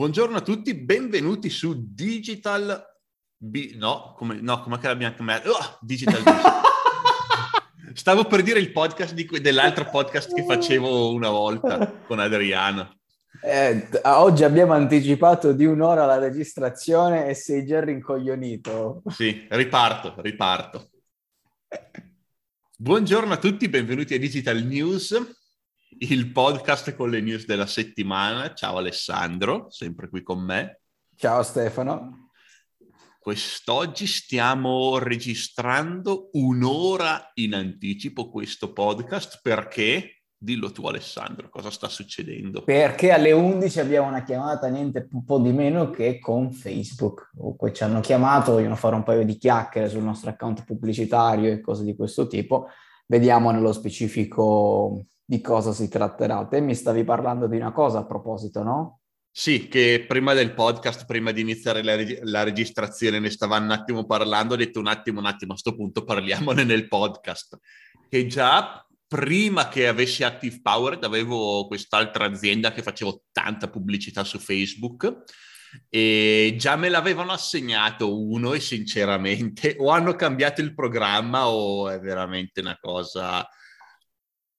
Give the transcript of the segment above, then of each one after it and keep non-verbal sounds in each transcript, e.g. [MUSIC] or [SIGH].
Buongiorno a tutti, benvenuti su Digital... B... No, come, no, come che l'abbiamo chiamato? Oh, Digital [LAUGHS] Stavo per dire il podcast di, dell'altro podcast che facevo una volta con Adriano. Eh, oggi abbiamo anticipato di un'ora la registrazione e sei già rincoglionito. Sì, riparto, riparto. Buongiorno a tutti, benvenuti a Digital News il podcast con le news della settimana. Ciao Alessandro, sempre qui con me. Ciao Stefano. Quest'oggi stiamo registrando un'ora in anticipo questo podcast perché, dillo tu Alessandro, cosa sta succedendo? Perché alle 11 abbiamo una chiamata niente un po' di meno che con Facebook. Comunque ci hanno chiamato, vogliono fare un paio di chiacchiere sul nostro account pubblicitario e cose di questo tipo. Vediamo nello specifico di cosa si tratterà. Te mi stavi parlando di una cosa a proposito, no? Sì, che prima del podcast, prima di iniziare la, reg- la registrazione, ne stava un attimo parlando, ho detto un attimo, un attimo, a questo punto parliamone nel podcast. Che già prima che avessi Active Powered avevo quest'altra azienda che facevo tanta pubblicità su Facebook e già me l'avevano assegnato uno e sinceramente o hanno cambiato il programma o è veramente una cosa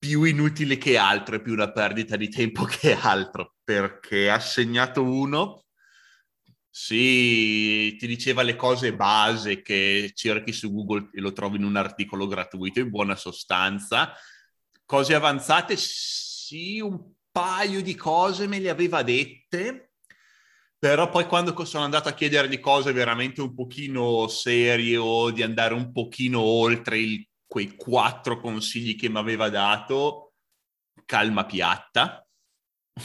più inutile che altro, è più una perdita di tempo [LAUGHS] che altro, perché assegnato uno, sì, ti diceva le cose base che cerchi su Google e lo trovi in un articolo gratuito, in buona sostanza. Cose avanzate, sì, un paio di cose me le aveva dette, però poi quando sono andato a chiedere di cose veramente un pochino serie o di andare un pochino oltre il quei quattro consigli che mi aveva dato, calma piatta.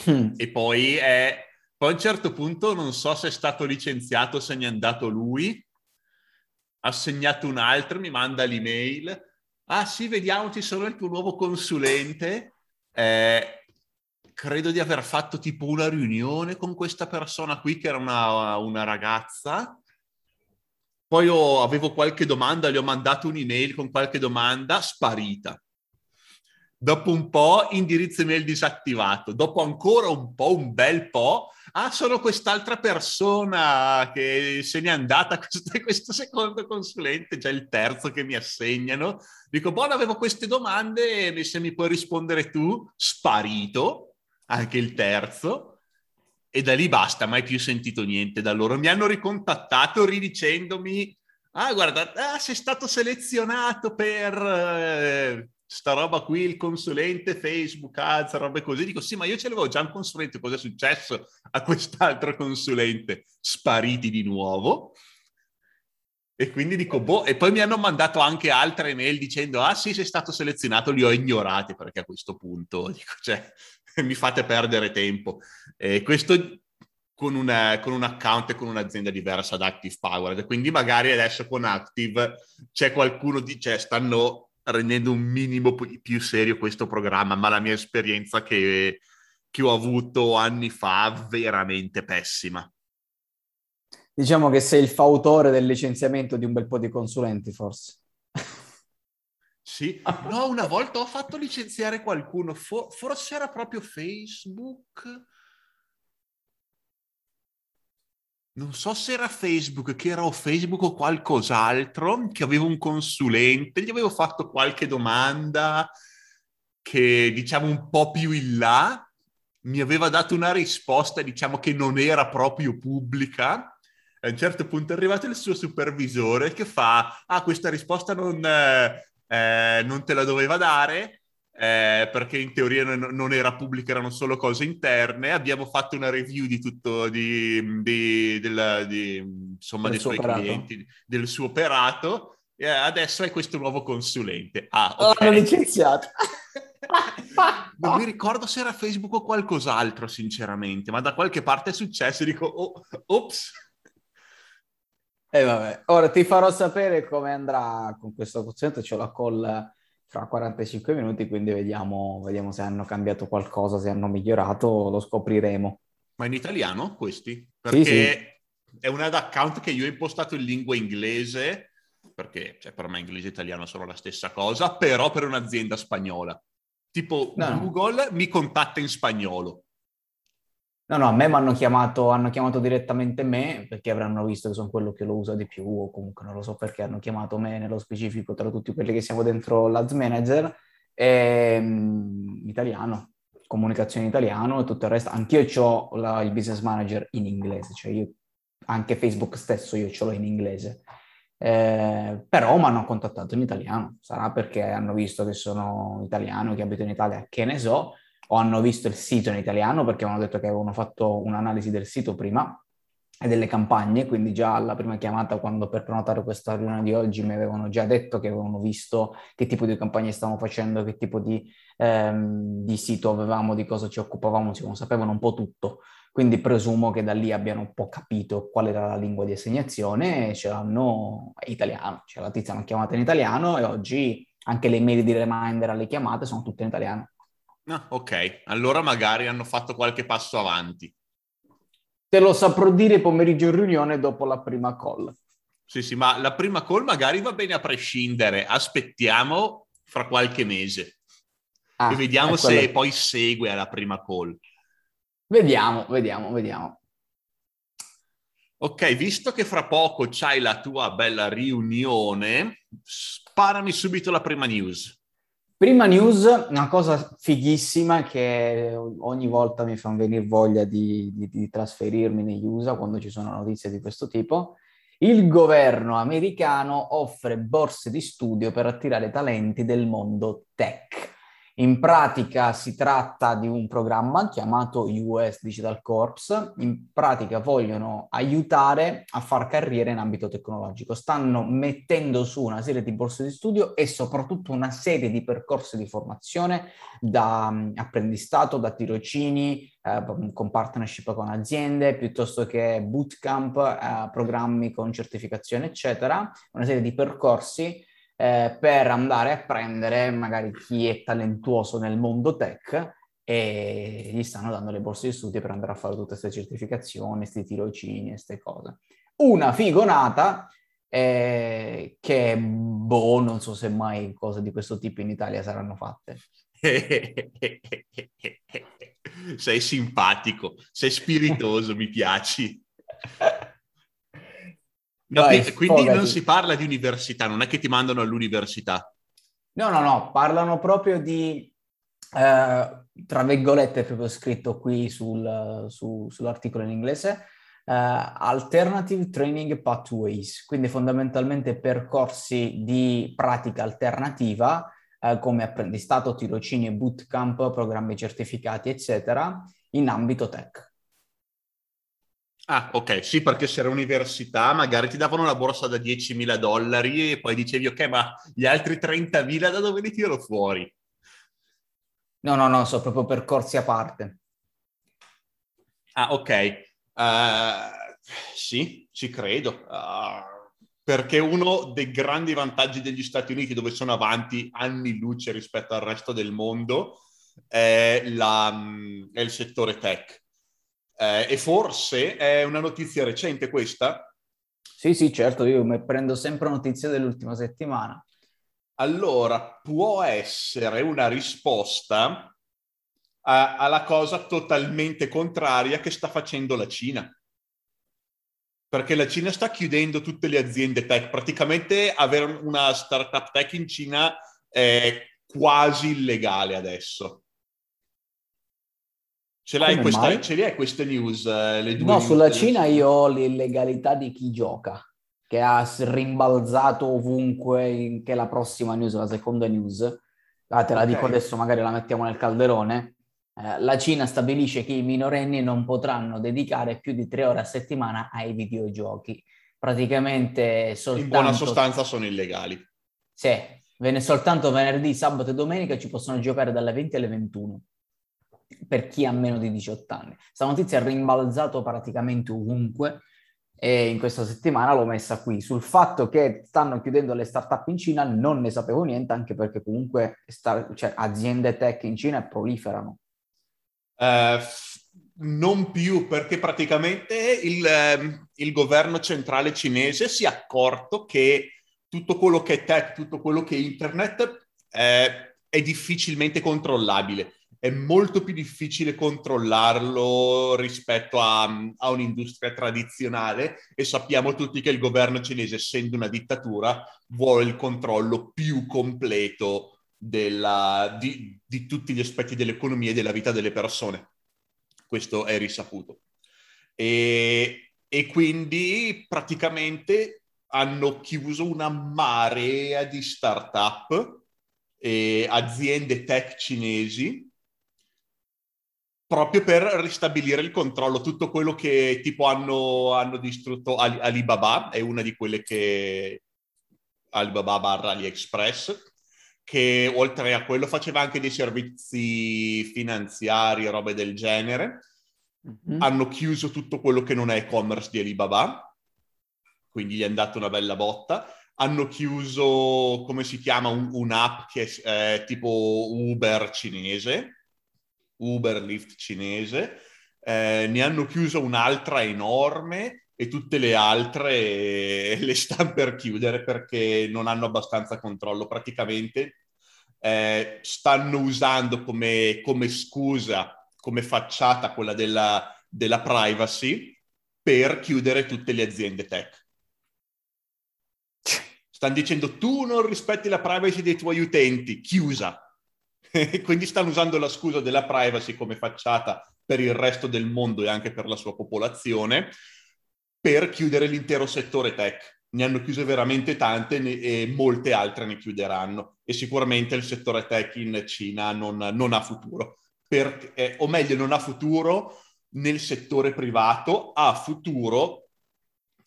Mm. [LAUGHS] E poi, è, poi a un certo punto non so se è stato licenziato se ne è andato lui, ha segnato un altro, mi manda l'email. Ah sì, vediamo, ci sono il tuo nuovo consulente. Eh, credo di aver fatto tipo una riunione con questa persona qui che era una, una ragazza poi ho, avevo qualche domanda, gli ho mandato un'email con qualche domanda, sparita. Dopo un po', indirizzo email disattivato. Dopo ancora un po', un bel po', ah, sono quest'altra persona che se n'è andata, [LAUGHS] questo, questo secondo consulente, già il terzo che mi assegnano. Dico, buono, avevo queste domande, se mi puoi rispondere tu, sparito, anche il terzo e da lì basta, mai più sentito niente da loro. Mi hanno ricontattato ridicendomi, ah guarda, ah, sei stato selezionato per eh, sta roba qui, il consulente Facebook, ads, robe così. Dico sì, ma io ce l'avevo già un consulente, cosa è successo a quest'altro consulente? Spariti di nuovo. E quindi dico, boh, e poi mi hanno mandato anche altre email dicendo, ah sì, sei stato selezionato, li ho ignorati perché a questo punto, dico, cioè, [LAUGHS] mi fate perdere tempo. Eh, questo con, una, con, un account e con un'azienda diversa da Active Powered. Quindi magari adesso con Active c'è qualcuno di... cioè stanno rendendo un minimo più serio questo programma, ma la mia esperienza che, che ho avuto anni fa veramente pessima. Diciamo che sei il fautore del licenziamento di un bel po' di consulenti, forse. Sì, no, una volta ho fatto licenziare qualcuno, For- forse era proprio Facebook. Non so se era Facebook, che era o Facebook o qualcos'altro, che avevo un consulente, gli avevo fatto qualche domanda che diciamo un po' più in là, mi aveva dato una risposta, diciamo che non era proprio pubblica. A un certo punto è arrivato il suo supervisore che fa, ah, questa risposta non, eh, eh, non te la doveva dare eh, perché in teoria non, era pubblica, erano solo cose interne. Abbiamo fatto una review di tutto, di, di, della, di, insomma, del dei suoi operato. clienti, del suo operato. E adesso è questo nuovo consulente. Ah, ok. L'hanno licenziato. [LAUGHS] non mi ricordo se era Facebook o qualcos'altro, sinceramente, ma da qualche parte è successo dico, oh, ops. E eh, vabbè, ora ti farò sapere come andrà con questo quoziente, c'ho la call fra 45 minuti, quindi vediamo, vediamo se hanno cambiato qualcosa, se hanno migliorato, lo scopriremo. Ma in italiano questi? Perché sì, sì. è un ad account che io ho impostato in lingua inglese, perché cioè, per me inglese e italiano sono la stessa cosa, però per un'azienda spagnola. Tipo no. Google mi contatta in spagnolo. No, no, a me mi hanno chiamato, hanno chiamato direttamente me perché avranno visto che sono quello che lo usa di più o comunque non lo so perché hanno chiamato me nello specifico tra tutti quelli che siamo dentro l'Ads Manager, e, um, italiano, comunicazione in italiano e tutto il resto. Anch'io ho la, il business manager in inglese, cioè io, anche Facebook stesso io ce l'ho in inglese. Eh, però mi hanno contattato in italiano, sarà perché hanno visto che sono italiano, che abito in Italia, che ne so, o hanno visto il sito in italiano perché avevano detto che avevano fatto un'analisi del sito prima e delle campagne, quindi già alla prima chiamata quando per prenotare questa riunione di oggi mi avevano già detto che avevano visto che tipo di campagne stavamo facendo, che tipo di, ehm, di sito avevamo, di cosa ci occupavamo, insomma, sapevano un po' tutto. Quindi presumo che da lì abbiano un po' capito qual era la lingua di assegnazione e ce l'hanno in italiano. Cioè la tizia l'hanno chiamata in italiano e oggi anche le mail di reminder alle chiamate sono tutte in italiano. Ah, ok, allora magari hanno fatto qualche passo avanti. Te lo saprò dire pomeriggio in riunione dopo la prima call. Sì, sì, ma la prima call magari va bene a prescindere. Aspettiamo fra qualche mese ah, e vediamo se quella... poi segue alla prima call. Vediamo, vediamo, vediamo. Ok, visto che fra poco c'hai la tua bella riunione, sparami subito la prima news. Prima news, una cosa fighissima che ogni volta mi fa venire voglia di, di, di, trasferirmi negli USA quando ci sono notizie di questo tipo. Il governo americano offre borse di studio per attirare talenti del mondo tech. In pratica si tratta di un programma chiamato US Digital Corps. In pratica vogliono aiutare a far carriera in ambito tecnologico. Stanno mettendo su una serie di borse di studio e soprattutto una serie di percorsi di formazione da um, apprendistato, da tirocini, eh, con partnership con aziende, piuttosto che bootcamp, eh, programmi con certificazione, eccetera. Una serie di percorsi eh, per andare a prendere magari chi è talentuoso nel mondo tech e gli stanno dando le borse di studio per andare a fare tutte queste certificazioni, questi tirocini, queste cose. Una figonata eh, che, boh, non so se mai cose di questo tipo in Italia saranno fatte. [LAUGHS] sei simpatico, sei spiritoso, mi piaci. [LAUGHS] Vai, quindi sfogati. non si parla di università, non è che ti mandano all'università. No, no, no, parlano proprio di, eh, tra virgolette, proprio scritto qui sul, su, sull'articolo in inglese, eh, Alternative Training Pathways, quindi fondamentalmente percorsi di pratica alternativa eh, come apprendistato, tirocini, bootcamp, programmi certificati, eccetera, in ambito tech. Ah, ok, sì, perché se era università magari ti davano una borsa da 10.000 dollari e poi dicevi, ok, ma gli altri 30.000 da dove li tiro fuori? No, no, no, sono proprio percorsi a parte. Ah, ok. Uh, sì, ci credo. Uh, perché uno dei grandi vantaggi degli Stati Uniti, dove sono avanti anni luce rispetto al resto del mondo, è, la, è il settore tech eh, e forse è una notizia recente questa? Sì, sì, certo, io mi prendo sempre notizie dell'ultima settimana. Allora, può essere una risposta a, alla cosa totalmente contraria che sta facendo la Cina. Perché la Cina sta chiudendo tutte le aziende tech. Praticamente avere una startup tech in Cina è quasi illegale adesso. Ce l'hai questa, ce l'hai queste news? Eh, le due no, sulla Cina io ho l'illegalità di chi gioca, che ha rimbalzato ovunque, in, che è la prossima news, la seconda news. Ah, te la okay. dico adesso, magari la mettiamo nel calderone. Eh, la Cina stabilisce che i minorenni non potranno dedicare più di tre ore a settimana ai videogiochi. Praticamente soltanto... In buona sostanza sono illegali. Sì, soltanto venerdì, sabato e domenica ci possono giocare dalle 20 alle 21 per chi ha meno di 18 anni. Questa notizia è rimbalzato praticamente ovunque e in questa settimana l'ho messa qui. Sul fatto che stanno chiudendo le start-up in Cina non ne sapevo niente, anche perché comunque sta, cioè, aziende tech in Cina proliferano. Uh, non più, perché praticamente il, ehm, il governo centrale cinese si è accorto che tutto quello che è tech, tutto quello che è internet eh, è difficilmente controllabile è molto più difficile controllarlo rispetto a, a, un'industria tradizionale e sappiamo tutti che il governo cinese, essendo una dittatura, vuole il controllo più completo della, di, di tutti gli aspetti dell'economia e della vita delle persone. Questo è risaputo. E, e quindi praticamente hanno chiuso una marea di start-up e aziende tech cinesi proprio per ristabilire il controllo. Tutto quello che tipo hanno, hanno distrutto Alibaba è una di quelle che Alibaba barra AliExpress che oltre a quello faceva anche dei servizi finanziari, robe del genere. Mm-hmm. Hanno chiuso tutto quello che non è e-commerce di Alibaba, quindi gli è andata una bella botta. Hanno chiuso, come si chiama, un, un'app che è eh, tipo Uber cinese, Uber Lyft cinese. Eh, ne hanno chiuso un'altra enorme e tutte le altre le stanno per chiudere perché non hanno abbastanza controllo. Praticamente eh, stanno usando come, come, scusa, come facciata quella della, della privacy per chiudere tutte le aziende tech. Stanno dicendo tu non rispetti la privacy dei tuoi utenti, chiusa. [LAUGHS] Quindi stanno usando la scusa della privacy come facciata per il resto del mondo e anche per la sua popolazione per chiudere l'intero settore tech. Ne hanno chiuse veramente tante e molte altre ne chiuderanno e sicuramente il settore tech in Cina non, non ha futuro. Per, eh, o meglio, non ha futuro nel settore privato, ha futuro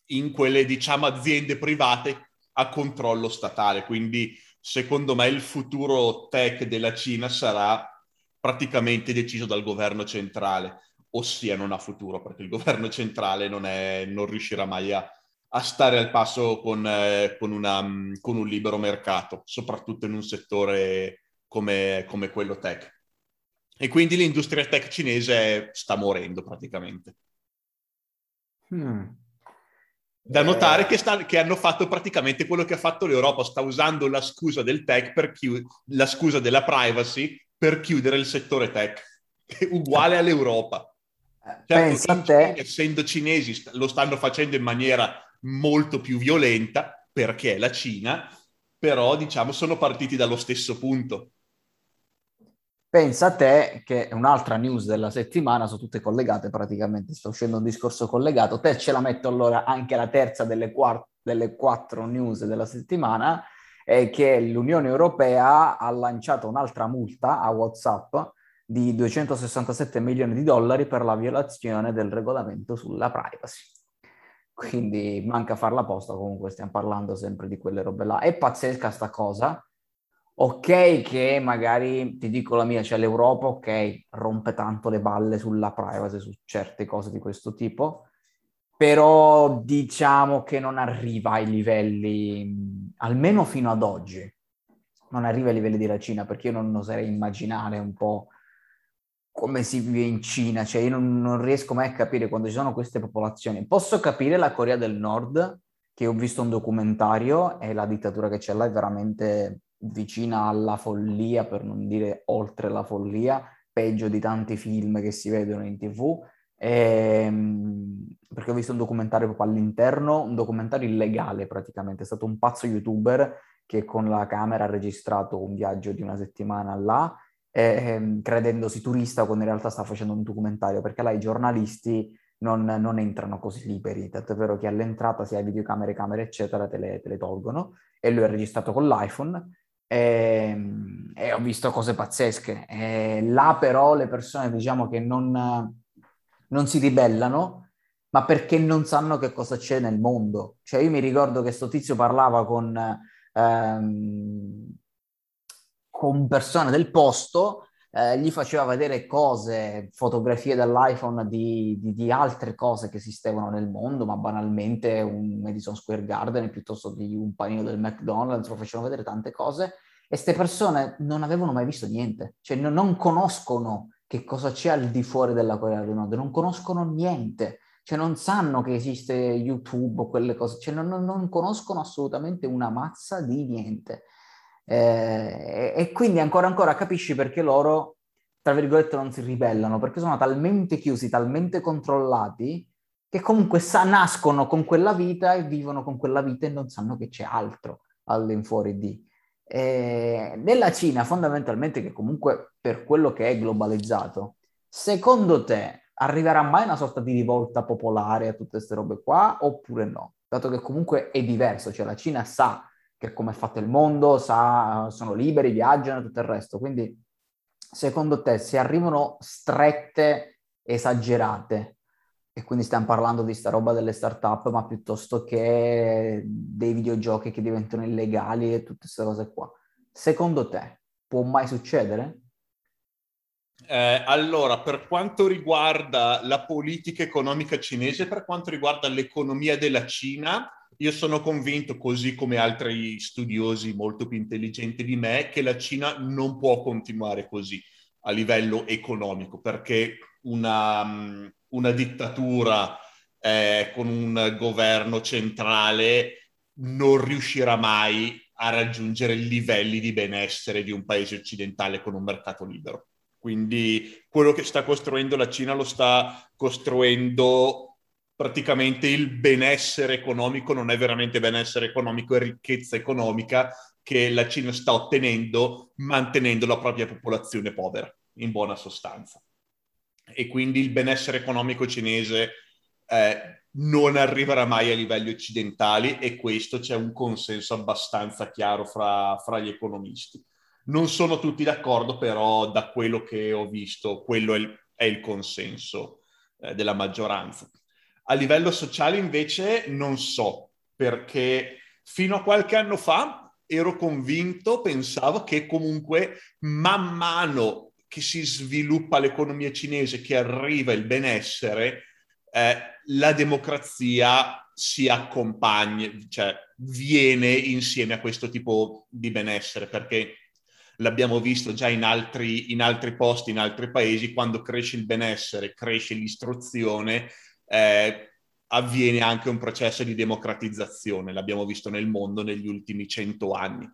in quelle, diciamo, aziende private a controllo statale. Quindi, secondo me, il futuro tech della Cina sarà praticamente deciso dal governo centrale ossia non ha futuro perché il governo centrale non, è, non riuscirà mai a, a, stare al passo con, eh, con, una, con, un libero mercato, soprattutto in un settore come, come quello tech. E quindi l'industria tech cinese sta morendo praticamente. Hmm. Da notare eh... che, sta, che, hanno fatto praticamente quello che ha fatto l'Europa, sta usando la scusa del tech per chiudere, la scusa della privacy per chiudere il settore tech, [LAUGHS] uguale all'Europa. Certo, Pensa a te... Essendo cinesi lo stanno facendo in maniera molto più violenta perché è la Cina, però diciamo sono partiti dallo stesso punto. Pensa a te che un'altra news della settimana, sono tutte collegate praticamente, sta uscendo un discorso collegato, te ce la metto allora anche la terza delle, quatt- delle quattro news della settimana, è che l'Unione Europea ha lanciato un'altra multa a WhatsApp di 267 milioni di dollari per la violazione del regolamento sulla privacy. Quindi manca far la posta, comunque stiamo parlando sempre di quelle robe là. È pazzesca sta cosa. Ok che magari, ti dico la mia, c'è l'Europa, ok, rompe tanto le balle sulla privacy, su certe cose di questo tipo, però diciamo che non arriva ai livelli, almeno fino ad oggi, non arriva ai livelli della Cina, perché io non oserei immaginare un po' come si vive in Cina, cioè io non, non, riesco mai a capire quando ci sono queste popolazioni. Posso capire la Corea del Nord, che ho visto un documentario e la dittatura che c'è là è veramente vicina alla follia, per non dire oltre la follia, peggio di tanti film che si vedono in tv. Ehm, perché ho visto un documentario proprio all'interno, un documentario illegale praticamente, è stato un pazzo youtuber che con la camera ha registrato un viaggio di una settimana là eh, credendosi turista quando in realtà sta facendo un documentario, perché là i giornalisti non, non entrano così liberi, tanto è vero che all'entrata se hai videocamere, camere eccetera te le, te le tolgono. E lui è registrato con l'iPhone e, ehm, e ho visto cose pazzesche. E là però le persone diciamo che non, non si ribellano ma perché non sanno che cosa c'è nel mondo. Cioè io mi ricordo che sto tizio parlava con ehm, con persone del posto, eh, gli faceva vedere cose, fotografie dall'iPhone di, di, di, altre cose che esistevano nel mondo, ma banalmente un Madison Square Garden piuttosto di un panino del McDonald's, lo facevano vedere tante cose. E queste persone non avevano mai visto niente, cioè non, non conoscono che cosa c'è al di fuori della Corea del Nord, non conoscono niente, cioè non sanno che esiste YouTube o quelle cose, cioè non, non conoscono assolutamente una mazza di niente. Eh, e quindi ancora ancora capisci perché loro tra virgolette, non si ribellano perché sono talmente chiusi, talmente controllati che comunque sa, nascono con quella vita e vivono con quella vita e non sanno che c'è altro all'infuori di. E nella Cina, fondamentalmente, che comunque per quello che è globalizzato, secondo te arriverà mai una sorta di rivolta popolare a tutte queste robe qua oppure no? Dato che comunque è diverso, cioè la Cina sa che come è fatto il mondo, sa, sono liberi, viaggiano e tutto il resto. Quindi, secondo te, se arrivano strette, esagerate, e quindi stiamo parlando di sta roba delle start-up, ma piuttosto che dei videogiochi che diventano illegali e tutte queste cose qua. Secondo te può mai succedere? Eh, allora, per quanto riguarda la politica economica cinese, per quanto riguarda l'economia della Cina, io sono convinto, così come altri studiosi molto più intelligenti di me, che la Cina non può continuare così a livello economico, perché una, mm, una dittatura eh, con un governo centrale non riuscirà mai a raggiungere i livelli di benessere di un paese occidentale con un mercato libero. Quindi quello che sta costruendo la Cina lo sta costruendo praticamente il benessere economico, non è veramente benessere economico, è ricchezza economica che la Cina sta ottenendo mantenendo la propria popolazione povera, in buona sostanza e quindi il benessere economico cinese eh, non arriverà mai a livelli occidentali e questo c'è un consenso abbastanza chiaro fra, fra gli economisti. Non sono tutti d'accordo, però da quello che ho visto, quello è il, è il consenso eh, della maggioranza. A livello sociale invece non so, perché fino a qualche anno fa ero convinto, pensavo che comunque man mano che si sviluppa l'economia cinese, che arriva il benessere, eh, la democrazia si accompagna, cioè viene insieme a questo tipo di benessere, perché l'abbiamo visto già in altri, in altri posti, in altri paesi, quando cresce il benessere, cresce l'istruzione, eh, avviene anche un processo di democratizzazione, l'abbiamo visto nel mondo negli ultimi cento anni.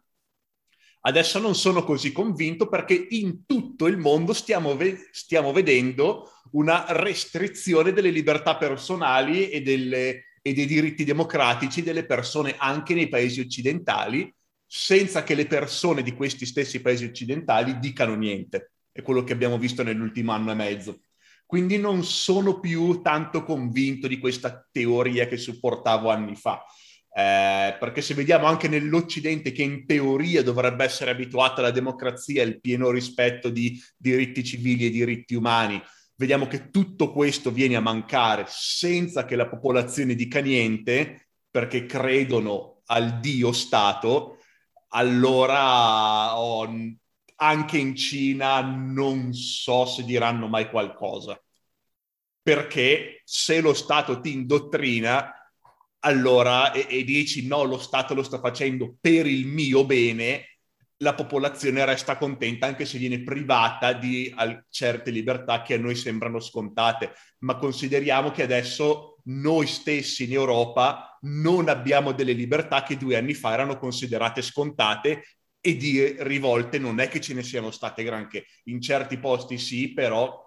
Adesso non sono così convinto perché in tutto il mondo stiamo, ve- stiamo vedendo una restrizione delle libertà personali e, delle, e dei diritti democratici delle persone anche nei paesi occidentali, senza che le persone di questi stessi paesi occidentali dicano niente. È quello che abbiamo visto nell'ultimo anno e mezzo. Quindi non sono più tanto convinto di questa teoria che supportavo anni fa. Eh, perché se vediamo anche nell'Occidente che in teoria dovrebbe essere abituato alla democrazia e al pieno rispetto di diritti civili e diritti umani, vediamo che tutto questo viene a mancare senza che la popolazione dica niente, perché credono al Dio Stato, allora oh, anche in Cina non so se diranno mai qualcosa. Perché se lo Stato ti indottrina, allora e, e dici no, lo Stato lo sta facendo per il mio bene, la popolazione resta contenta anche se viene privata di certe libertà che a noi sembrano scontate. Ma consideriamo che adesso noi stessi in Europa non abbiamo delle libertà che due anni fa erano considerate scontate e di rivolte non è che ce ne siano state granché. In certi posti sì, però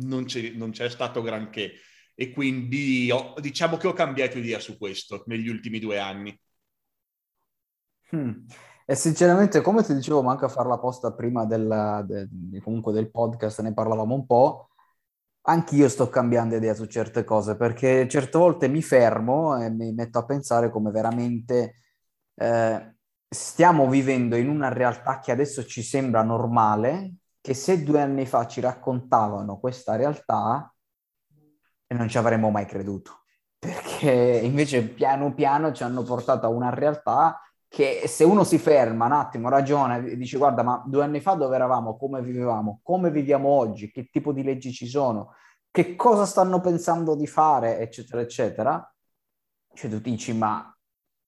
non c'è, non c'è stato granché e quindi ho, diciamo che ho cambiato idea su questo negli ultimi due anni. Hmm. E sinceramente, come ti dicevo, manca a fare la posta prima del, de, comunque del podcast, ne parlavamo un po', anch'io sto cambiando idea su certe cose, perché certe volte mi fermo e mi metto a pensare come veramente eh, stiamo vivendo in una realtà che adesso ci sembra normale, che se due anni fa ci raccontavano questa realtà, non ci avremmo mai creduto, perché invece piano piano ci hanno portato a una realtà che se uno si ferma un attimo, ragiona e dice guarda ma due anni fa dove eravamo, come vivevamo, come viviamo oggi, che tipo di leggi ci sono, che cosa stanno pensando di fare, eccetera, eccetera, cioè tu dici ma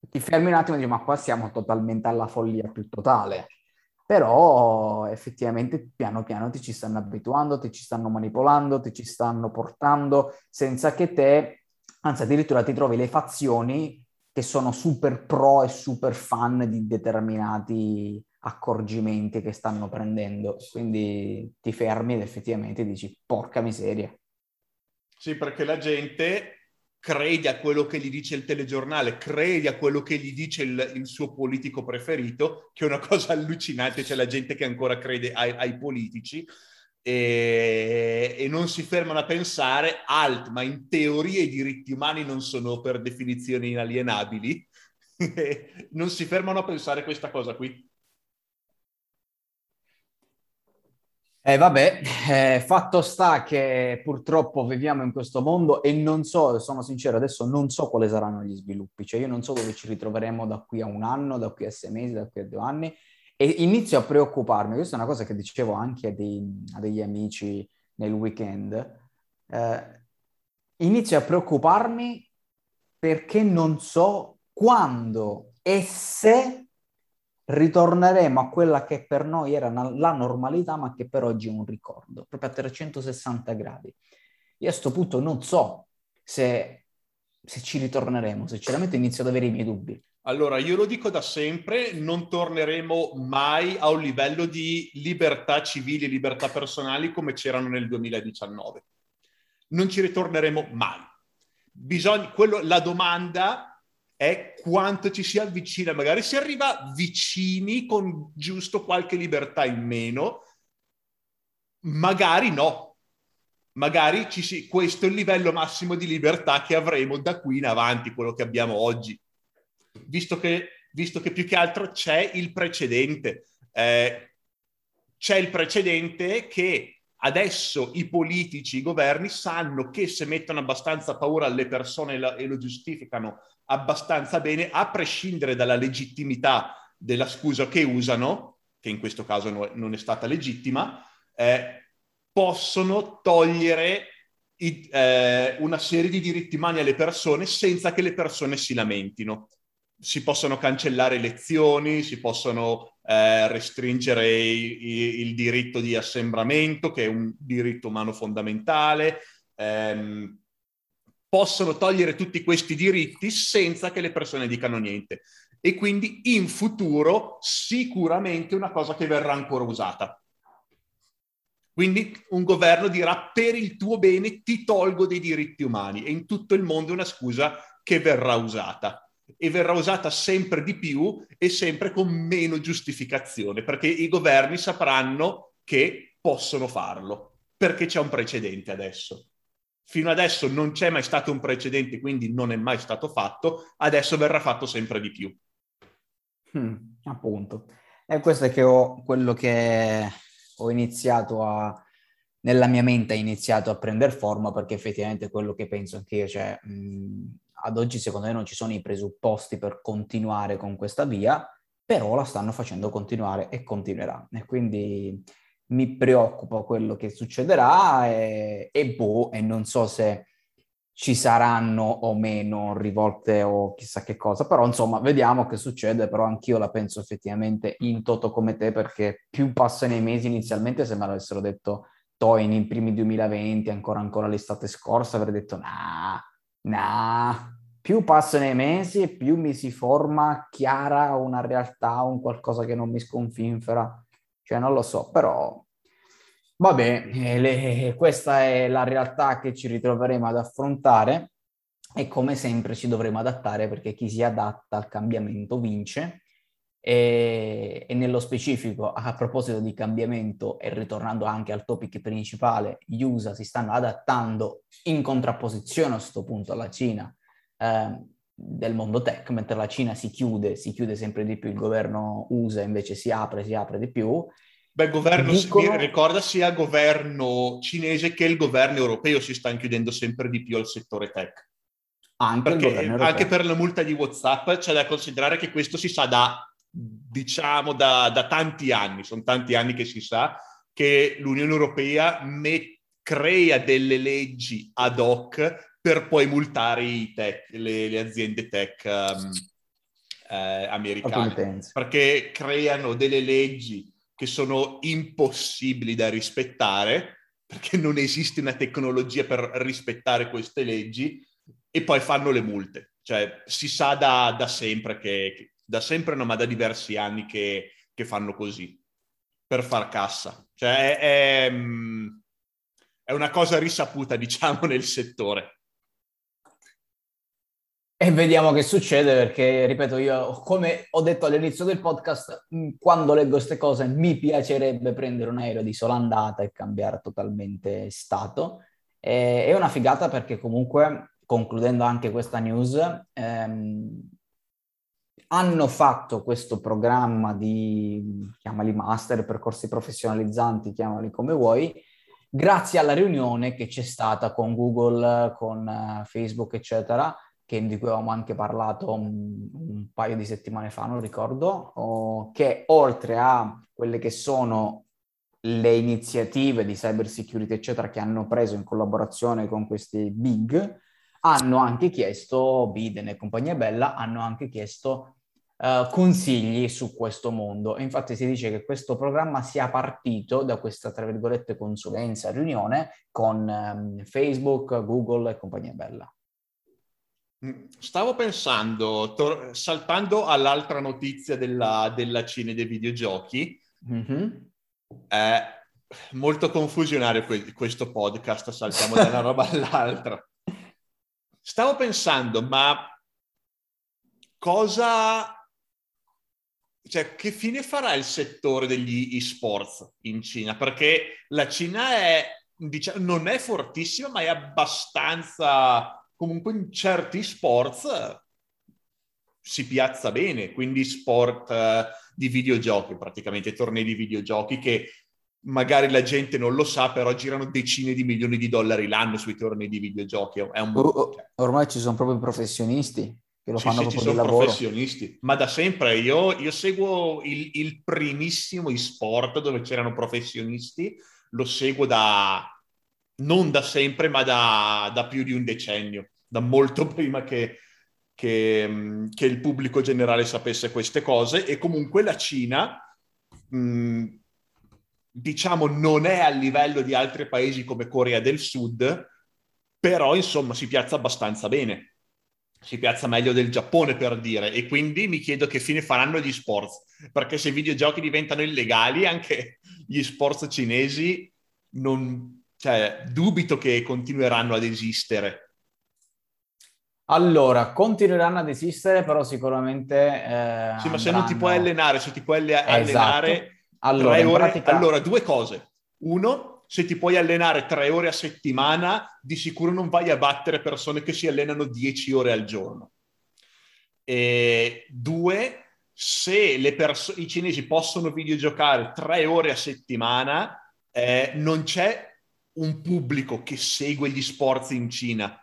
ti fermi un attimo e dici ma qua siamo totalmente alla follia più totale però effettivamente piano piano ti ci stanno abituando, ti ci stanno manipolando, ti ci stanno portando senza che te, anzi addirittura ti trovi le fazioni che sono super pro e super fan di determinati accorgimenti che stanno prendendo. Quindi ti fermi ed effettivamente dici porca miseria. Sì, perché la gente crede a quello che gli dice il telegiornale, crede a quello che gli dice il, il suo politico preferito, che è una [LAUGHS] cosa allucinante, c'è la gente che ancora crede ai, ai politici e, e, non si fermano a pensare, alt, ma in teoria i diritti umani non sono per definizione inalienabili, [LAUGHS] non si fermano a pensare questa cosa qui. Eh, vabbè, eh, fatto sta che purtroppo viviamo in questo mondo e non so, sono sincero, adesso non so quali saranno gli sviluppi, cioè io non so dove ci ritroveremo da qui a un anno, da qui a sei mesi, da qui a due anni. E inizio a preoccuparmi, questa è una cosa che dicevo anche a, dei, a degli amici nel weekend, eh, inizio a preoccuparmi perché non so quando e se ritorneremo a quella che per noi era la normalità, ma che per oggi è un ricordo, proprio a 360 gradi. Io a questo punto non so se, se ci ritorneremo, sinceramente inizio ad avere i miei dubbi. Allora, io lo dico da sempre, non torneremo mai a un livello di libertà civili libertà personali come c'erano nel 2019. Non ci ritorneremo mai. Bisogna, quello, la domanda è quanto ci si avvicina, magari si arriva vicini con giusto qualche libertà in meno, magari no, magari si, questo è il livello massimo di libertà che avremo da qui in avanti, quello che abbiamo oggi visto che, visto che più che altro c'è il precedente. Eh, c'è il precedente che adesso i politici, i governi sanno che se mettono abbastanza paura alle persone e lo giustificano abbastanza bene, a prescindere dalla legittimità della scusa che usano, che in questo caso no, non è stata legittima, eh, possono togliere i, eh, una serie di diritti umani alle persone senza che le persone si lamentino. Si possono cancellare lezioni, si possono eh, restringere i, i, il diritto di assembramento, che è un diritto umano fondamentale, ehm, possono togliere tutti questi diritti senza che le persone dicano niente. E quindi in futuro sicuramente una cosa che verrà ancora usata. Quindi un governo dirà per il tuo bene ti tolgo dei diritti umani e in tutto il mondo è una scusa che verrà usata e verrà usata sempre di più e sempre con meno giustificazione, perché i governi sapranno che possono farlo, perché c'è un precedente adesso. Fino adesso non c'è mai stato un precedente, quindi non è mai stato fatto, adesso verrà fatto sempre di più. Hmm, appunto. E questo è che ho, quello che ho iniziato a, nella mia mente ha iniziato a prendere forma perché effettivamente è quello che penso anch'io, cioè mh, ad oggi secondo me non ci sono i presupposti per continuare con questa via, però la stanno facendo continuare e continuerà. E quindi mi preoccupa quello che succederà e, e boh, e non so se ci saranno o meno rivolte o chissà che cosa, però insomma vediamo che succede, però anch'io la penso effettivamente in toto come te perché più passano i mesi inizialmente se me l'avessero detto toi nei primi 2020, ancora ancora l'estate scorsa avrei detto nah, nah, più passano i mesi più mi si forma chiara una realtà, un qualcosa che non mi sconfinfera. Cioè, non lo so, però vabbè, eh, le, questa è la realtà che ci ritroveremo ad affrontare e come sempre ci dovremo adattare perché chi si adatta al cambiamento vince. E, e, nello specifico, a proposito di cambiamento e ritornando anche al topic principale, gli USA si stanno adattando in contrapposizione a questo punto alla Cina eh, del mondo tech, mentre la Cina si chiude, si chiude sempre di più, il governo USA invece si apre, si apre di più. Beh, governo, Dicono... ricorda sia il governo cinese che il governo europeo si stanno chiudendo sempre di più al settore tech. Anche, Perché, anche per la multa di WhatsApp c'è da considerare che questo si sa da, diciamo, da, da tanti anni, sono tanti anni che si sa che l'Unione Europea met- crea delle leggi ad hoc per poi multare tech, le, le, aziende tech um, eh, americane, perché creano delle leggi che sono impossibili da rispettare, perché non esiste una tecnologia per rispettare queste leggi, e poi fanno le multe. Cioè, si sa da, da sempre che, da sempre no, ma da diversi anni che che fanno così per far cassa. Cioè è, è, mm, è una cosa risaputa, [LAUGHS] diciamo, nel settore. E vediamo che succede perché, ripeto, io come ho detto all'inizio del podcast, mm, quando leggo queste cose mi piacerebbe prendere un aereo di sola andata e cambiare totalmente stato. E, è una figata perché comunque, concludendo anche questa news, ehm, hanno fatto questo programma di, chiamali master, percorsi professionalizzanti, chiamali come vuoi, grazie alla riunione che c'è stata con Google, con uh, Facebook, eccetera, che, di cui avevamo anche parlato un, un paio di settimane fa, non ricordo, o, che oltre a quelle che sono le iniziative di cyber security, eccetera, che hanno preso in collaborazione con questi big, hanno anche chiesto, Biden e compagnia bella, hanno anche chiesto uh, consigli su questo mondo. Infatti si dice che questo programma sia partito da questa, tra virgolette, consulenza, riunione con um, Facebook, Google e compagnia bella. Mm, stavo pensando, tor- saltando all'altra notizia della, della Cina dei videogiochi, mm-hmm. è molto confusionario que- questo podcast, saltiamo da una [LAUGHS] roba all'altra. Stavo pensando, ma cosa... Cioè, che fine farà il settore degli e-sports in Cina? Perché la Cina è, diciamo, non è fortissima, ma è abbastanza comunque in certi sport si piazza bene, quindi sport uh, di videogiochi, praticamente tornei di videogiochi che magari la gente non lo sa, però girano decine di milioni di dollari l'anno sui tornei di videogiochi. È un... Or- ormai ci sono proprio professionisti che lo sì, fanno sì, ci sono professionisti, ma da sempre io, io seguo il, il primissimo e-sport dove c'erano professionisti, lo seguo da non da sempre, ma da, da più di un decennio da molto [LAUGHS] prima che, che, mm, che, il pubblico generale sapesse queste cose. E comunque la Cina, mh, mm, diciamo, non è a livello di altri paesi come Corea del Sud, però insomma si piazza abbastanza bene. Si piazza meglio del Giappone per dire, e quindi mi chiedo che fine faranno gli sport, perché se i videogiochi diventano illegali, anche gli sport cinesi non, cioè, dubito che continueranno ad esistere. Allora, continueranno ad esistere, però sicuramente... Eh, sì, ma se non ti puoi allenare, se ti puoi allenare esatto. allora, tre ore... pratica... Allora, due cose. Uno, se ti puoi allenare tre ore a settimana, di sicuro non vai a battere persone che si allenano dieci ore al giorno. E due, se le perso- i cinesi possono videogiocare tre ore a settimana, eh, non c'è un pubblico che segue gli sport in Cina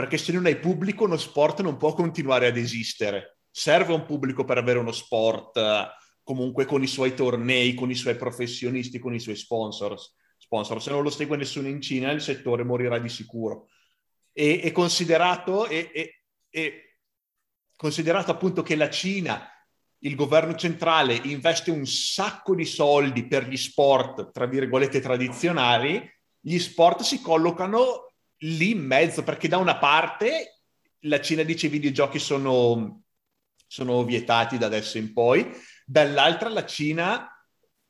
perché se non hai pubblico uno sport non può continuare ad esistere. Serve un pubblico per avere uno sport comunque con i suoi tornei, con i suoi professionisti, con i suoi sponsors. sponsor. Se non lo segue nessuno in Cina il settore morirà di sicuro. E, e considerato, e, e, considerato appunto che la Cina il governo centrale investe un sacco di soldi per gli sport, tra virgolette, tradizionali, gli sport si collocano lì in mezzo, perché da una parte la Cina dice i videogiochi sono, sono vietati da adesso in poi, dall'altra la Cina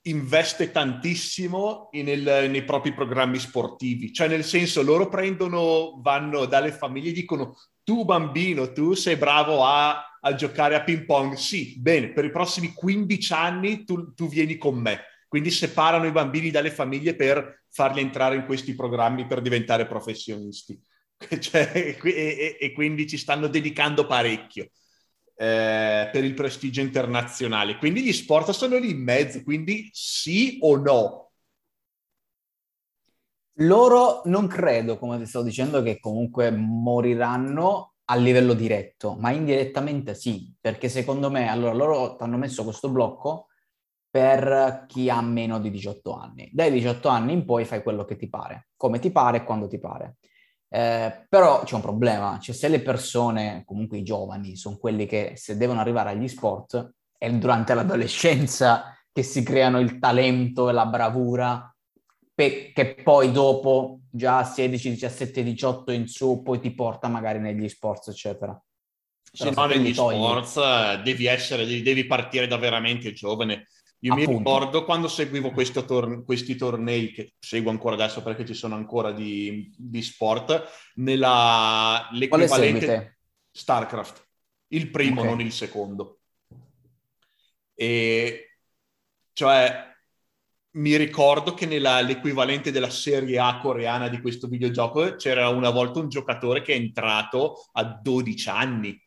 investe tantissimo nel, nei propri programmi sportivi, cioè nel senso loro prendono, vanno dalle famiglie e dicono tu bambino, tu sei bravo a, a, giocare a ping pong, sì, bene, per i prossimi 15 anni tu, tu vieni con me. Quindi separano i bambini dalle famiglie per farli entrare in questi programmi per diventare professionisti. [LAUGHS] Cioè, e, e, e, quindi ci stanno dedicando parecchio eh, per il prestigio internazionale. Quindi gli sport sono lì in mezzo, quindi sì o no? Loro non credo, come ti stavo dicendo, che comunque moriranno a livello diretto, ma indirettamente sì, perché secondo me, allora loro hanno messo questo blocco per chi ha meno di 18 anni. Dai 18 anni in poi fai quello che ti pare, come ti pare e quando ti pare. Eh, però c'è un problema, cioè se le persone, comunque i giovani, sono quelli che se devono arrivare agli sport, è durante l'adolescenza che si creano il talento e la bravura, pe- che poi dopo, già a 16, 17, 18 in su, poi ti porta magari negli sport, eccetera. Se no, negli sports eh, devi, essere, devi partire da veramente giovane. Io Appunto. mi ricordo quando seguivo tor- questi tornei, che seguo ancora adesso perché ci sono ancora di, di sport, nella, l'equivalente StarCraft, il primo, okay. non il secondo. E cioè, mi ricordo che nell'equivalente della serie A coreana di questo videogioco c'era una volta un giocatore che è entrato a 12 anni.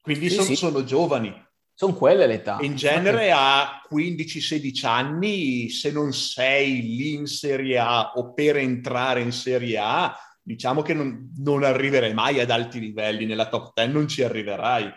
Quindi sì, son, sì. sono giovani. Sono quelle l'età. In genere a 15-16 anni, se non sei lì in Serie A o per entrare in Serie A, diciamo che non, non arriverai mai ad alti livelli nella top 10, non ci arriverai.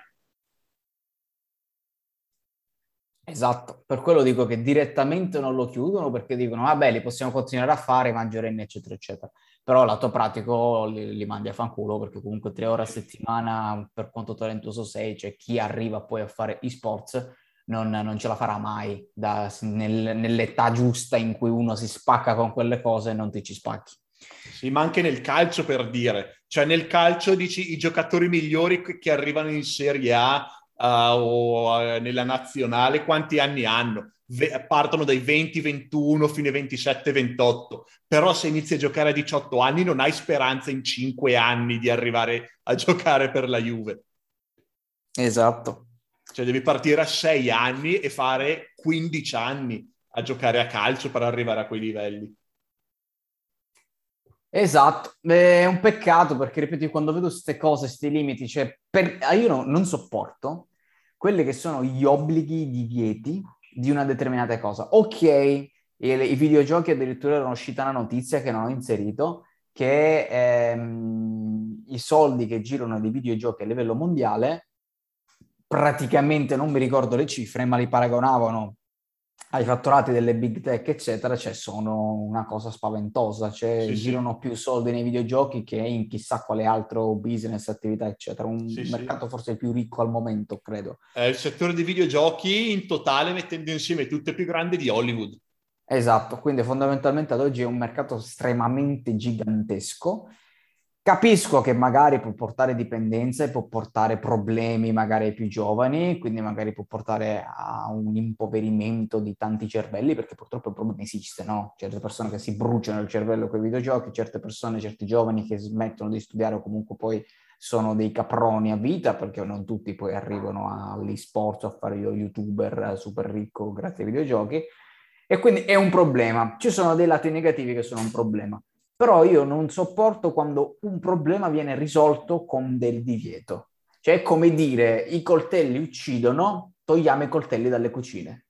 Esatto, per quello dico che direttamente non lo chiudono perché dicono vabbè li possiamo continuare a fare maggiorenni eccetera eccetera, però lato pratico li, li, mandi a fanculo perché comunque tre ore a settimana per quanto talentuoso sei, cioè chi arriva poi a fare e-sports non, non ce la farà mai da, nel, nell'età giusta in cui uno si spacca con quelle cose e non ti ci spacchi. Sì, ma anche nel calcio per dire, cioè nel calcio dici i giocatori migliori che arrivano in Serie A uh, o uh, nella nazionale, quanti anni hanno? V- partono dai 20-21 fino ai 27-28, però se inizi a giocare a 18 anni non hai speranza in 5 anni di arrivare a [LAUGHS] giocare per la Juve. Esatto. Cioè devi partire a 6 anni e fare 15 anni a giocare a calcio per arrivare a quei livelli. Esatto, è un peccato perché, ripeto, quando vedo queste cose, questi limiti, cioè, per... Io no, non sopporto quelli che sono gli obblighi, i divieti di una determinata cosa. Ok, i, i videogiochi addirittura era uscita una notizia che non ho inserito, che ehm, i soldi che girano dei videogiochi a livello mondiale, praticamente non mi ricordo le cifre, ma li paragonavano ai fatturati delle big tech, eccetera, cioè sono una cosa spaventosa, cioè sì, girano sì. più soldi nei videogiochi che in chissà quale altro business, attività, eccetera. Un sì, mercato forse il più ricco al momento, credo. È il settore dei videogiochi in totale mettendo insieme tutte più grandi di Hollywood. Esatto, quindi fondamentalmente ad oggi è un mercato estremamente gigantesco Capisco che magari può portare dipendenze, può portare problemi magari ai più giovani, quindi magari può portare a un impoverimento di tanti cervelli, perché purtroppo il problema esiste, no? Certe persone che si bruciano il cervello con i videogiochi, certe persone, certi giovani che smettono di studiare o comunque poi sono dei caproni a vita, perché non tutti poi arrivano agli sport o a fare io youtuber super ricco grazie ai videogiochi. E quindi è un problema. Ci sono dei lati negativi che sono un problema. Però io non sopporto quando un problema viene risolto con del divieto. Cioè è come dire i coltelli uccidono, togliamo i coltelli dalle cucine.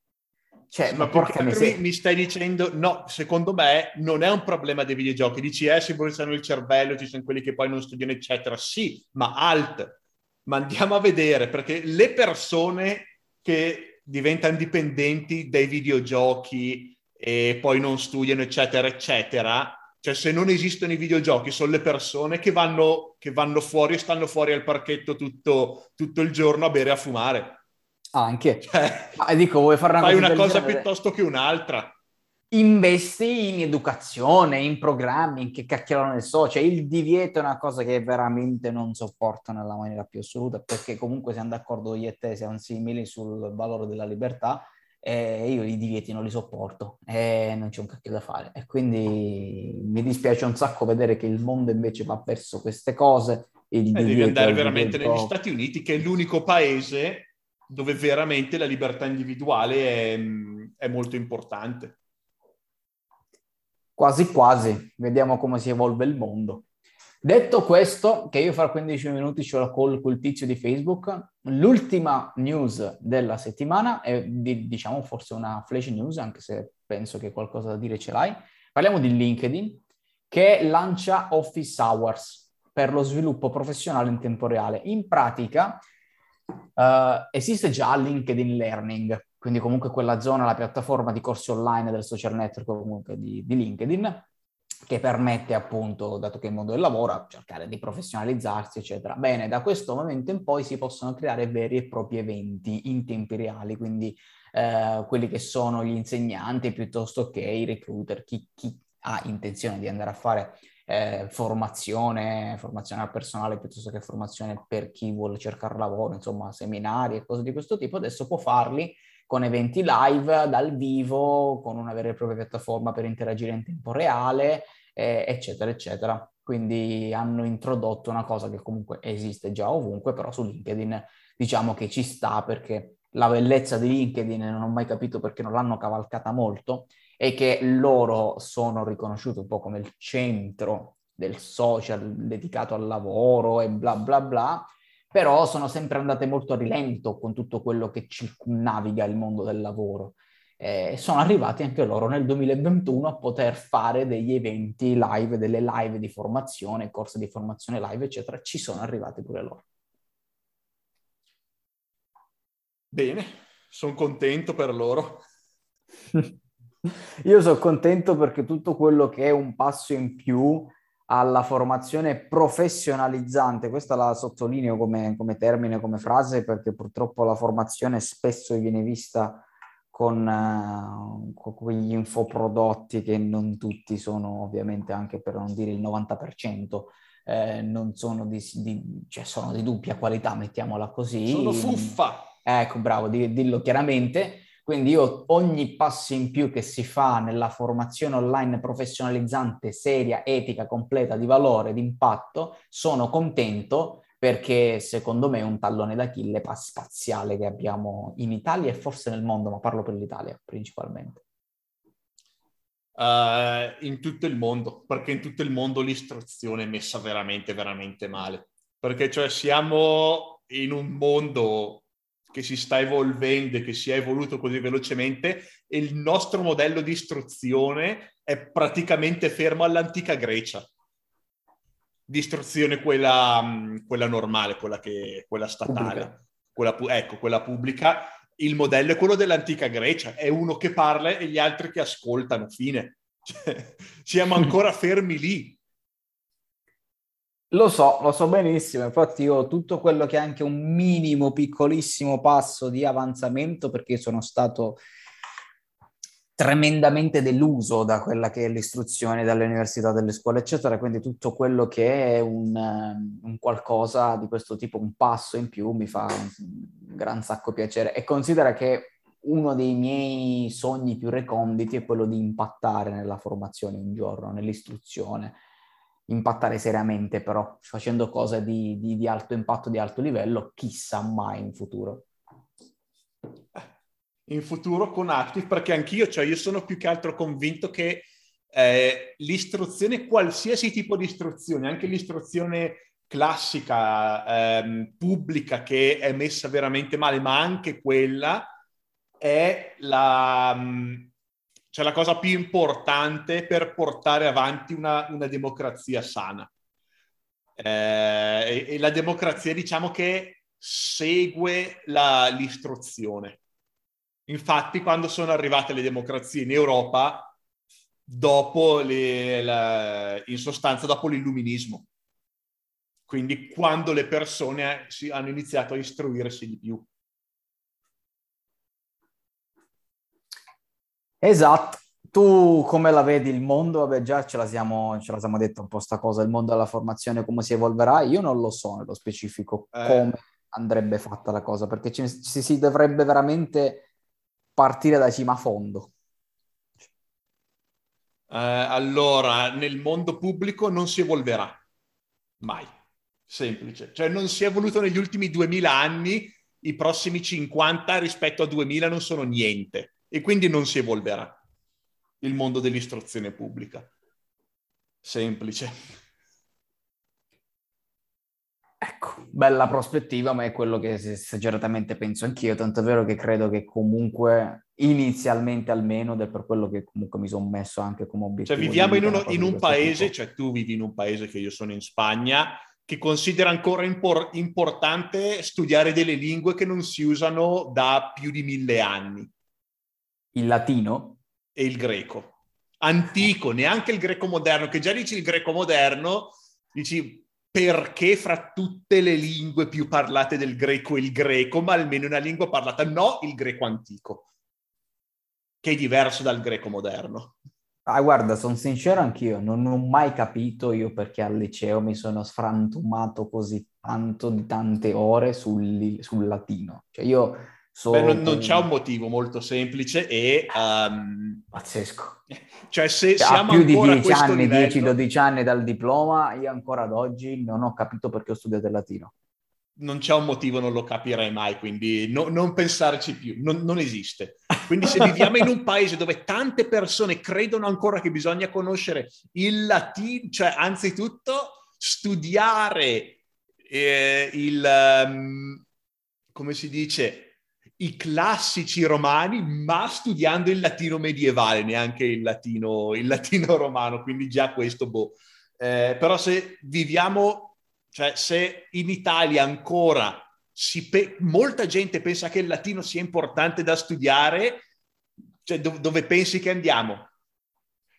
Cioè, ma porca miseria. Mi stai dicendo, no, secondo me non è un problema dei videogiochi. Dici, eh, si bruciano il cervello, ci sono quelli che poi non studiano, eccetera. Sì, ma alt. Ma andiamo a vedere, perché le persone che diventano dipendenti dai videogiochi e poi non studiano, eccetera, eccetera, cioè, se non esistono i videogiochi, sono le persone che vanno, che vanno fuori e stanno fuori al parchetto tutto, tutto il giorno a bere e a fumare. Anche. [LAUGHS] Cioè, Ma dico, vuoi fare una fai cosa, una cosa piuttosto che un'altra. Investi in educazione, in programmi, in che cacchio ne so. Cioè, il divieto è una cosa che veramente non sopporto nella maniera più assoluta, perché comunque siamo d'accordo io e te, siamo simili sul valore della libertà e io i divieti non li sopporto e non c'è un cacchio da fare. E quindi mi dispiace un sacco vedere che il mondo invece va verso queste cose. E eh, devi andare veramente negli Stati Uniti, che è l'unico paese dove veramente la libertà individuale è, è molto importante. Quasi quasi, vediamo come si evolve il mondo. Detto questo, che io fra 15 minuti ce l'ho call col tizio di Facebook, l'ultima news della settimana è di, diciamo forse una flash news, anche se penso che qualcosa da dire ce l'hai. Parliamo di LinkedIn che lancia Office Hours per lo sviluppo professionale in tempo reale. In pratica uh, esiste già LinkedIn Learning, quindi comunque quella zona, la piattaforma di corsi online del social network comunque di, di LinkedIn, che permette appunto, dato che il mondo del lavoro, cercare di professionalizzarsi, eccetera. Bene, da questo momento in poi si possono creare veri e propri eventi in tempi reali, quindi eh, quelli che sono gli insegnanti piuttosto che i recruiter, chi, chi ha intenzione di andare a fare eh, formazione, formazione al personale piuttosto che formazione per chi vuole cercare lavoro, insomma seminari e cose di questo tipo, adesso può farli con eventi live dal vivo, con una vera e propria piattaforma per interagire in tempo reale, eh, eccetera, eccetera. Quindi hanno introdotto una cosa che comunque esiste già ovunque, però su LinkedIn diciamo che ci sta perché la bellezza di LinkedIn non ho mai capito perché non l'hanno cavalcata molto e che loro sono riconosciuti un po' come il centro del social dedicato al lavoro e bla bla bla, però sono sempre andate molto a rilento con tutto quello che circunnaviga il mondo del lavoro. Eh, sono arrivati anche loro nel 2021 a poter fare degli eventi live, delle live di formazione, corsi di formazione live, eccetera. Ci sono arrivati pure loro. Bene, sono contento per loro. [LAUGHS] Io sono contento perché tutto quello che è un passo in più alla formazione professionalizzante, questa la sottolineo come, come termine, come frase, perché purtroppo la formazione spesso viene vista con, uh, con, quegli infoprodotti che non tutti sono ovviamente anche per non dire il 90%, eh, non sono di, di, cioè sono di dubbia qualità, mettiamola così. Sono fuffa. Ecco, bravo, dillo chiaramente quindi io ogni passo in più che si fa nella formazione online professionalizzante, seria, etica, completa, di valore, di impatto, sono contento perché secondo me è un tallone d'Achille spaziale che abbiamo in Italia e forse nel mondo, ma parlo per l'Italia principalmente. Uh, in tutto il mondo, perché in tutto il mondo l'istruzione è messa veramente, veramente male. Perché cioè siamo in un mondo che si sta evolvendo e che si è evoluto così velocemente e il nostro modello di istruzione è praticamente fermo all'antica Grecia. Di istruzione quella, mm, quella normale, quella, che, quella statale, quella, ecco, quella pubblica. Il modello è quello dell'antica Grecia, è uno che parla e gli altri che ascoltano, fine. [LAUGHS] Cioè, siamo [LAUGHS] ancora fermi lì lo so, lo so benissimo, infatti io tutto quello che è anche un minimo piccolissimo passo di avanzamento, perché sono stato tremendamente deluso da quella che è l'istruzione dalle università, dalle scuole, eccetera, quindi tutto quello che è un, un qualcosa di questo tipo, un passo in più, mi fa un gran sacco piacere. E considera che uno dei miei sogni più reconditi è quello di impattare nella formazione un giorno, nell'istruzione impattare seriamente, però facendo cose di, di, di alto impatto, di alto livello, chissà mai in futuro. In futuro con Active, perché anch'io, cioè io sono più che altro convinto che eh, l'istruzione, qualsiasi tipo di istruzione, anche l'istruzione classica, ehm, pubblica, che è messa veramente male, ma anche quella è la, cioè la cosa più importante per portare avanti una, una democrazia sana. Eh, e, e, la democrazia diciamo che segue la, l'istruzione. Infatti quando sono arrivate le democrazie in Europa, dopo le, la, in sostanza dopo l'illuminismo, quindi quando le persone si, hanno iniziato a istruirsi di più. Esatto. Tu come la vedi il mondo? Vabbè, già ce la siamo, ce la siamo detto un po' sta cosa, il mondo della formazione, come si evolverà. Io non lo so nello specifico eh. come andrebbe fatta la cosa, perché ci, ci si dovrebbe veramente partire da cima a fondo. Eh, allora, nel mondo pubblico non si evolverà mai. Semplice. Cioè, non si è evoluto negli ultimi 2000 anni, i prossimi 50 rispetto a 2000 non sono niente e quindi non si evolverà il mondo dell'istruzione pubblica. Semplice. Ecco, bella prospettiva, ma è quello che esageratamente penso anch'io, tanto è vero che credo che comunque inizialmente almeno, ed è per quello che comunque mi sono messo anche come obiettivo. Cioè viviamo in, uno, in un paese, tipo. cioè tu vivi in un paese che io sono in Spagna, che considera ancora impor- importante studiare delle lingue che non si usano da più di mille anni il latino e il greco. Antico, neanche il greco moderno, che già dici il greco moderno, dici perché fra tutte le lingue più parlate del greco il greco, ma almeno una lingua parlata, no, il greco antico, che è diverso dal greco moderno. Ah, guarda, sono sincero anch'io, non ho mai capito io perché al liceo mi sono sfrantumato così tanto di tante ore sul, sul latino. Cioè io so... Beh, non, non, c'è un motivo molto semplice e... Um... Pazzesco. [LAUGHS] Cioè se cioè, siamo più di 10 anni, livello... 10-12 anni dal diploma, io ancora ad oggi non ho capito perché ho studiato il latino non c'è un motivo, non lo capirei mai, quindi no, non pensarci più, non, non, esiste. Quindi se viviamo in un paese dove tante persone credono ancora che bisogna conoscere il latino, cioè anzitutto studiare eh, il, um, come si dice, i classici romani, ma studiando il latino medievale, neanche il latino, il latino romano, quindi già questo, boh. Eh, però se viviamo cioè, se in Italia ancora pe- molta gente pensa che il latino sia importante da studiare, cioè, do- dove pensi che andiamo?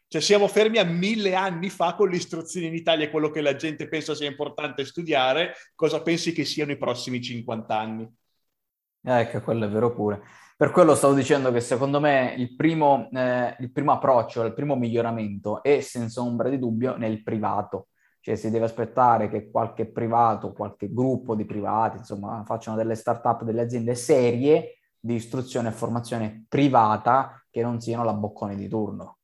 Cioè, siamo fermi a mille anni fa con l'istruzione in Italia, quello che la gente pensa sia importante studiare, cosa pensi che siano i prossimi 50 anni? Ecco, quello è vero pure. Per quello stavo dicendo che secondo me il primo, eh, il primo approccio, il primo miglioramento è senza ombra di dubbio nel privato cioè si deve aspettare che qualche privato, qualche gruppo di privati, insomma, facciano delle start-up, delle aziende serie di istruzione e formazione privata che non siano la boccone di turno.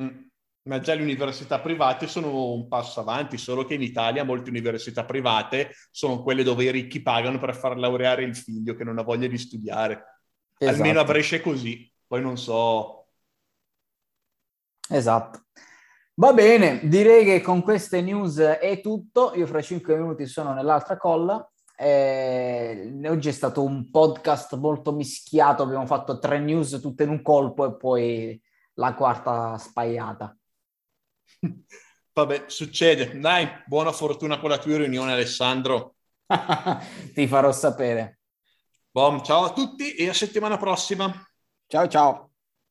Mm. Ma già le università private sono un passo avanti, solo che in Italia molte università private sono quelle dove i ricchi pagano per far laureare il figlio che non ha voglia di studiare. Esatto. Almeno a Brescia è così, poi non so. Esatto. Va bene, direi che con queste news è tutto. Io fra cinque minuti sono nell'altra colla. Eh, oggi è stato un podcast molto mischiato. Abbiamo fatto tre news tutte in un colpo e poi la quarta spaiata. Vabbè, succede. Dai, buona fortuna con la tua riunione, Alessandro. [LAUGHS] Ti farò sapere. Bom, ciao a tutti e a settimana prossima. Ciao ciao.